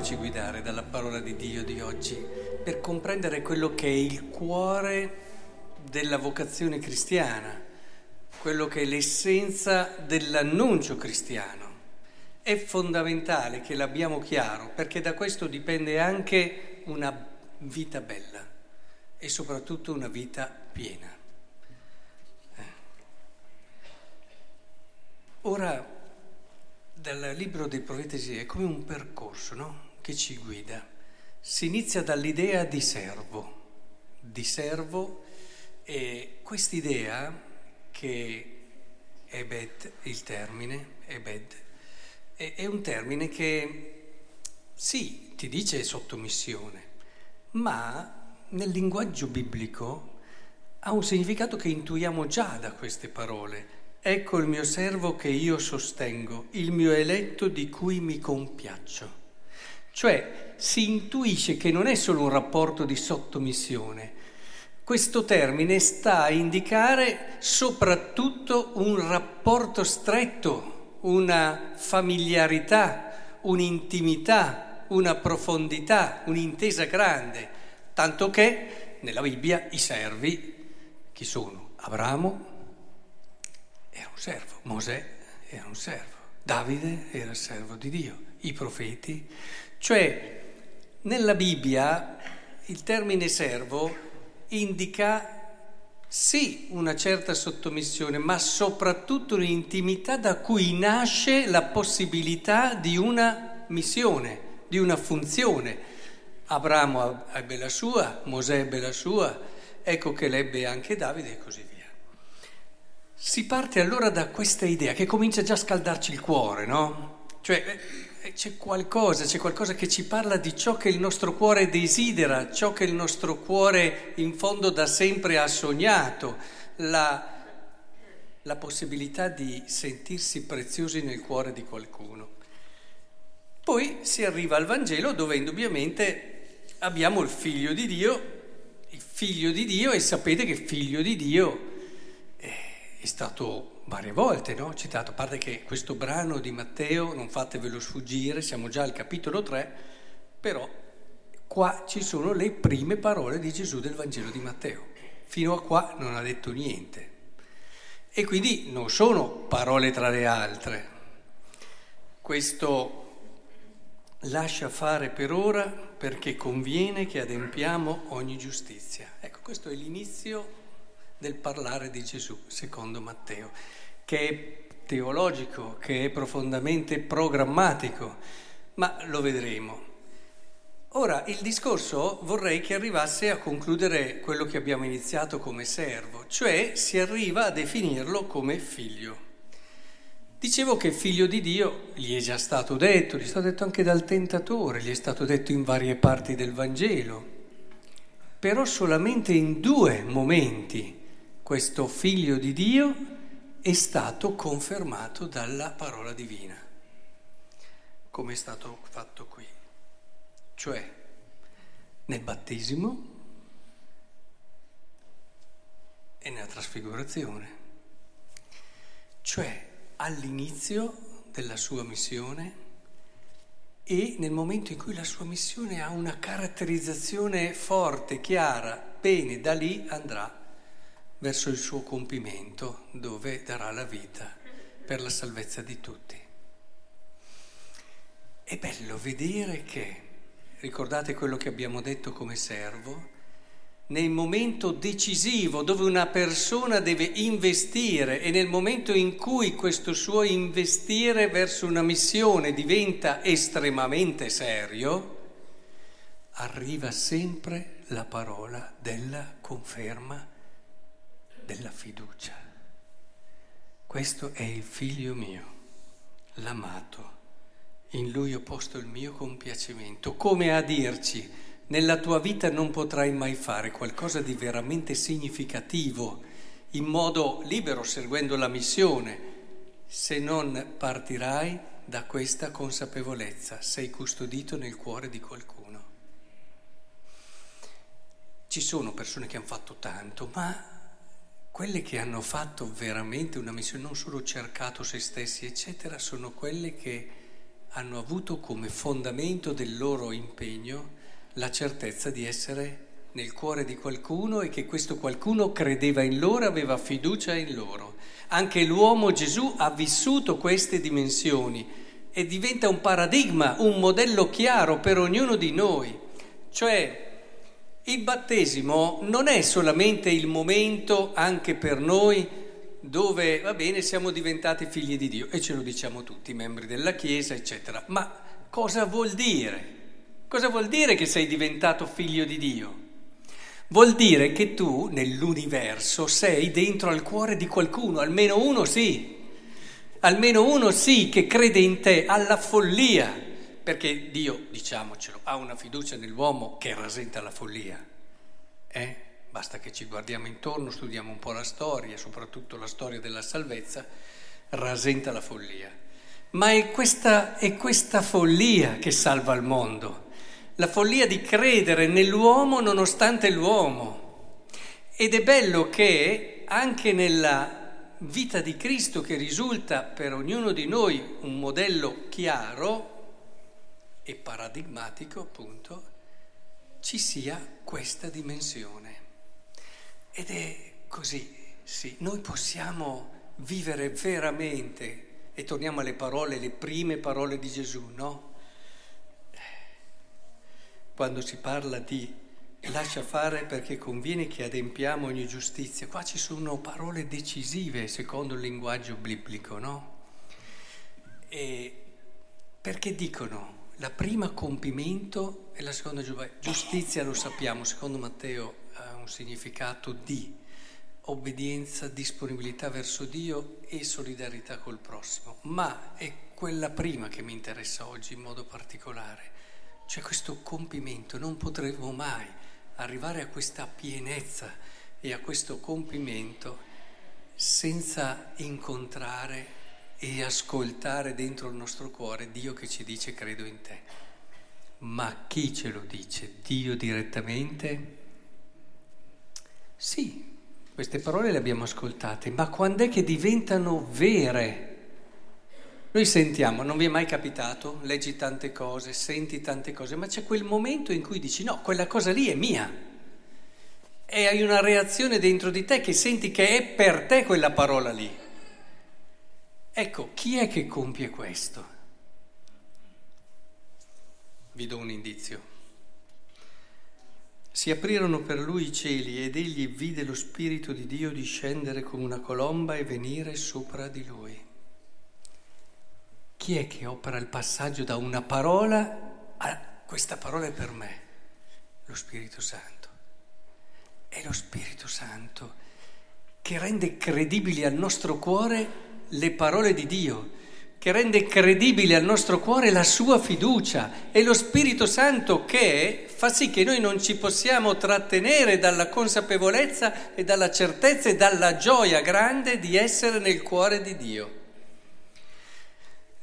lasciamoci guidare dalla parola di Dio di oggi per comprendere quello che è il cuore della vocazione cristiana, quello che è l'essenza dell'annuncio cristiano. È fondamentale che l'abbiamo chiaro perché da questo dipende anche una vita bella e soprattutto una vita piena. Eh. Ora dal libro dei profeti è come un percorso no? Che ci guida. Si inizia dall'idea di servo, di servo e quest'idea che Ebed, il termine, Ebed, è, è un termine che sì, ti dice sottomissione, ma nel linguaggio biblico ha un significato che intuiamo già da queste parole Ecco il mio servo che io sostengo, il mio eletto di cui mi compiaccio. Cioè si intuisce che non è solo un rapporto di sottomissione. Questo termine sta a indicare soprattutto un rapporto stretto, una familiarità, un'intimità, una profondità, un'intesa grande. Tanto che nella Bibbia i servi, chi sono? Abramo, era un servo, Mosè era un servo, Davide era servo di Dio, i profeti. Cioè, nella Bibbia il termine servo indica sì una certa sottomissione, ma soprattutto un'intimità da cui nasce la possibilità di una missione, di una funzione. Abramo ebbe la sua, Mosè ebbe la sua, ecco che l'ebbe anche Davide e così via. Si parte allora da questa idea che comincia già a scaldarci il cuore, no? Cioè c'è qualcosa, c'è qualcosa che ci parla di ciò che il nostro cuore desidera, ciò che il nostro cuore in fondo da sempre ha sognato, la, la possibilità di sentirsi preziosi nel cuore di qualcuno. Poi si arriva al Vangelo dove indubbiamente abbiamo il figlio di Dio, il figlio di Dio e sapete che figlio di Dio è stato varie volte no? citato, a parte che questo brano di Matteo, non fatevelo sfuggire, siamo già al capitolo 3, però qua ci sono le prime parole di Gesù del Vangelo di Matteo. Fino a qua non ha detto niente. E quindi non sono parole tra le altre. Questo lascia fare per ora perché conviene che adempiamo ogni giustizia. Ecco, questo è l'inizio del parlare di Gesù, secondo Matteo, che è teologico, che è profondamente programmatico, ma lo vedremo. Ora, il discorso vorrei che arrivasse a concludere quello che abbiamo iniziato come servo, cioè si arriva a definirlo come figlio. Dicevo che figlio di Dio gli è già stato detto, gli è stato detto anche dal tentatore, gli è stato detto in varie parti del Vangelo, però solamente in due momenti questo figlio di Dio è stato confermato dalla parola divina, come è stato fatto qui, cioè nel battesimo e nella trasfigurazione, cioè all'inizio della sua missione e nel momento in cui la sua missione ha una caratterizzazione forte, chiara, bene, da lì andrà verso il suo compimento dove darà la vita per la salvezza di tutti. È bello vedere che, ricordate quello che abbiamo detto come servo, nel momento decisivo dove una persona deve investire e nel momento in cui questo suo investire verso una missione diventa estremamente serio, arriva sempre la parola della conferma della fiducia. Questo è il figlio mio, l'amato. In lui ho posto il mio compiacimento, come a dirci, nella tua vita non potrai mai fare qualcosa di veramente significativo, in modo libero, seguendo la missione, se non partirai da questa consapevolezza, sei custodito nel cuore di qualcuno. Ci sono persone che hanno fatto tanto, ma quelle che hanno fatto veramente una missione, non solo cercato se stessi, eccetera, sono quelle che hanno avuto come fondamento del loro impegno la certezza di essere nel cuore di qualcuno e che questo qualcuno credeva in loro, aveva fiducia in loro. Anche l'uomo Gesù ha vissuto queste dimensioni e diventa un paradigma, un modello chiaro per ognuno di noi. Cioè, il battesimo non è solamente il momento anche per noi dove, va bene, siamo diventati figli di Dio e ce lo diciamo tutti, membri della Chiesa, eccetera. Ma cosa vuol dire? Cosa vuol dire che sei diventato figlio di Dio? Vuol dire che tu nell'universo sei dentro al cuore di qualcuno, almeno uno sì, almeno uno sì che crede in te alla follia, perché Dio, diciamocelo, ha una fiducia nell'uomo che rasenta la follia. Eh? Basta che ci guardiamo intorno, studiamo un po' la storia, soprattutto la storia della salvezza, rasenta la follia. Ma è questa, è questa follia che salva il mondo la follia di credere nell'uomo nonostante l'uomo. Ed è bello che anche nella vita di Cristo, che risulta per ognuno di noi un modello chiaro e paradigmatico, appunto, ci sia questa dimensione. Ed è così, sì, noi possiamo vivere veramente, e torniamo alle parole, le prime parole di Gesù, no? quando si parla di lascia fare perché conviene che adempiamo ogni giustizia. Qua ci sono parole decisive secondo il linguaggio biblico, no? E perché dicono la prima compimento e la seconda giustizia, lo sappiamo, secondo Matteo ha un significato di obbedienza, disponibilità verso Dio e solidarietà col prossimo, ma è quella prima che mi interessa oggi in modo particolare. C'è questo compimento, non potremo mai arrivare a questa pienezza e a questo compimento senza incontrare e ascoltare dentro il nostro cuore Dio che ci dice credo in te. Ma chi ce lo dice? Dio direttamente? Sì, queste parole le abbiamo ascoltate, ma quando è che diventano vere? Noi sentiamo, non vi è mai capitato, leggi tante cose, senti tante cose, ma c'è quel momento in cui dici no, quella cosa lì è mia. E hai una reazione dentro di te che senti che è per te quella parola lì. Ecco, chi è che compie questo? Vi do un indizio. Si aprirono per lui i cieli ed egli vide lo Spirito di Dio discendere come una colomba e venire sopra di lui. Chi è che opera il passaggio da una parola a questa parola è per me? Lo Spirito Santo. È lo Spirito Santo che rende credibili al nostro cuore le parole di Dio, che rende credibile al nostro cuore la sua fiducia. È lo Spirito Santo che fa sì che noi non ci possiamo trattenere dalla consapevolezza e dalla certezza e dalla gioia grande di essere nel cuore di Dio.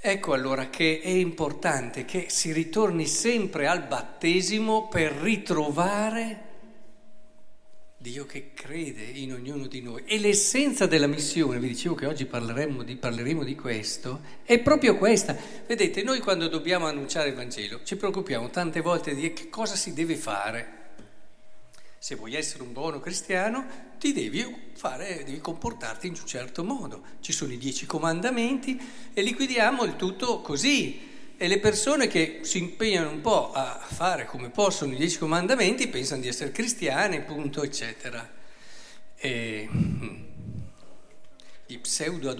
Ecco allora che è importante che si ritorni sempre al battesimo per ritrovare Dio che crede in ognuno di noi. E l'essenza della missione, vi dicevo che oggi parleremo di, parleremo di questo, è proprio questa. Vedete, noi quando dobbiamo annunciare il Vangelo ci preoccupiamo tante volte di che cosa si deve fare se vuoi essere un buono cristiano, ti devi fare, devi comportarti in un certo modo. Ci sono i dieci comandamenti e liquidiamo il tutto così. E le persone che si impegnano un po' a fare come possono i dieci comandamenti pensano di essere cristiani, punto, eccetera. E, I pseudo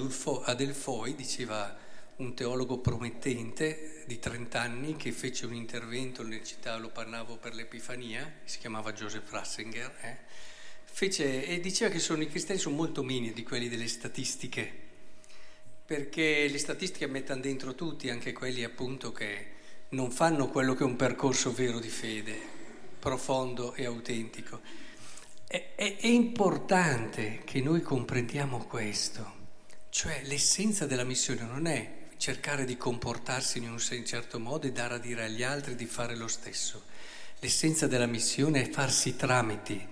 adelfoi, diceva un teologo promettente di 30 anni che fece un intervento nelle città, lo parlavo per l'Epifania, si chiamava Joseph Ratzinger, eh, fece, e diceva che sono, i cristiani sono molto mini di quelli delle statistiche, perché le statistiche mettono dentro tutti, anche quelli appunto che non fanno quello che è un percorso vero di fede, profondo e autentico. È, è, è importante che noi comprendiamo questo, cioè l'essenza della missione non è cercare di comportarsi in un certo modo e dare a dire agli altri di fare lo stesso. L'essenza della missione è farsi tramiti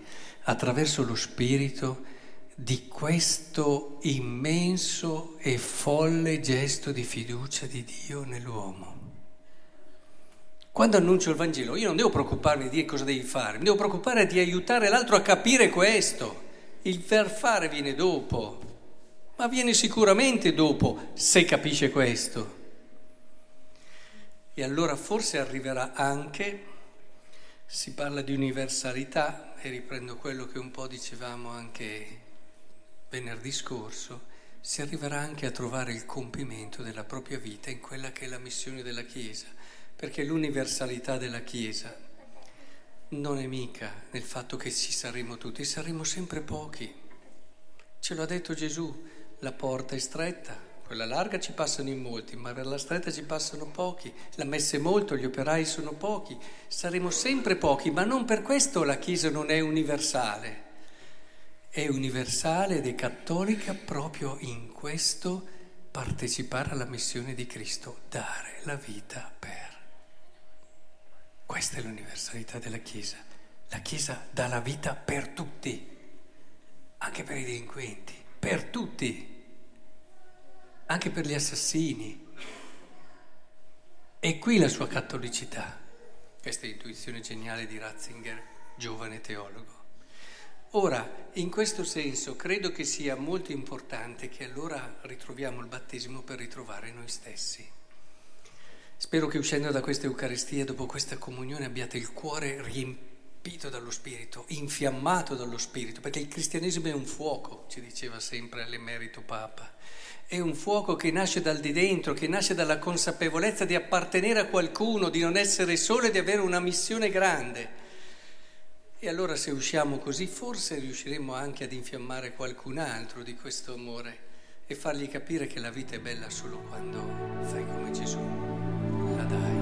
attraverso lo Spirito di questo immenso e folle gesto di fiducia di Dio nell'uomo. Quando annuncio il Vangelo, io non devo preoccuparmi di cosa devi fare, mi devo preoccupare di aiutare l'altro a capire questo. Il per fare viene dopo, ma viene sicuramente dopo se capisce questo. E allora forse arriverà anche, si parla di universalità, e riprendo quello che un po' dicevamo anche venerdì scorso, si arriverà anche a trovare il compimento della propria vita in quella che è la missione della Chiesa perché l'universalità della Chiesa non è mica nel fatto che ci saremo tutti, saremo sempre pochi. Ce l'ha detto Gesù, la porta è stretta, quella larga ci passano in molti, ma per la stretta ci passano pochi, la messa è molto, gli operai sono pochi, saremo sempre pochi, ma non per questo la Chiesa non è universale. È universale ed è cattolica proprio in questo partecipare alla missione di Cristo, dare la vita per. Questa è l'universalità della Chiesa. La Chiesa dà la vita per tutti, anche per i delinquenti, per tutti, anche per gli assassini. E qui la sua cattolicità. Questa è l'intuizione geniale di Ratzinger, giovane teologo. Ora, in questo senso, credo che sia molto importante che allora ritroviamo il battesimo per ritrovare noi stessi. Spero che uscendo da questa Eucaristia, dopo questa comunione, abbiate il cuore riempito dallo Spirito, infiammato dallo Spirito, perché il cristianesimo è un fuoco, ci diceva sempre l'emerito Papa. È un fuoco che nasce dal di dentro, che nasce dalla consapevolezza di appartenere a qualcuno, di non essere solo e di avere una missione grande. E allora se usciamo così forse riusciremo anche ad infiammare qualcun altro di questo amore e fargli capire che la vita è bella solo quando fai come Gesù, la dai.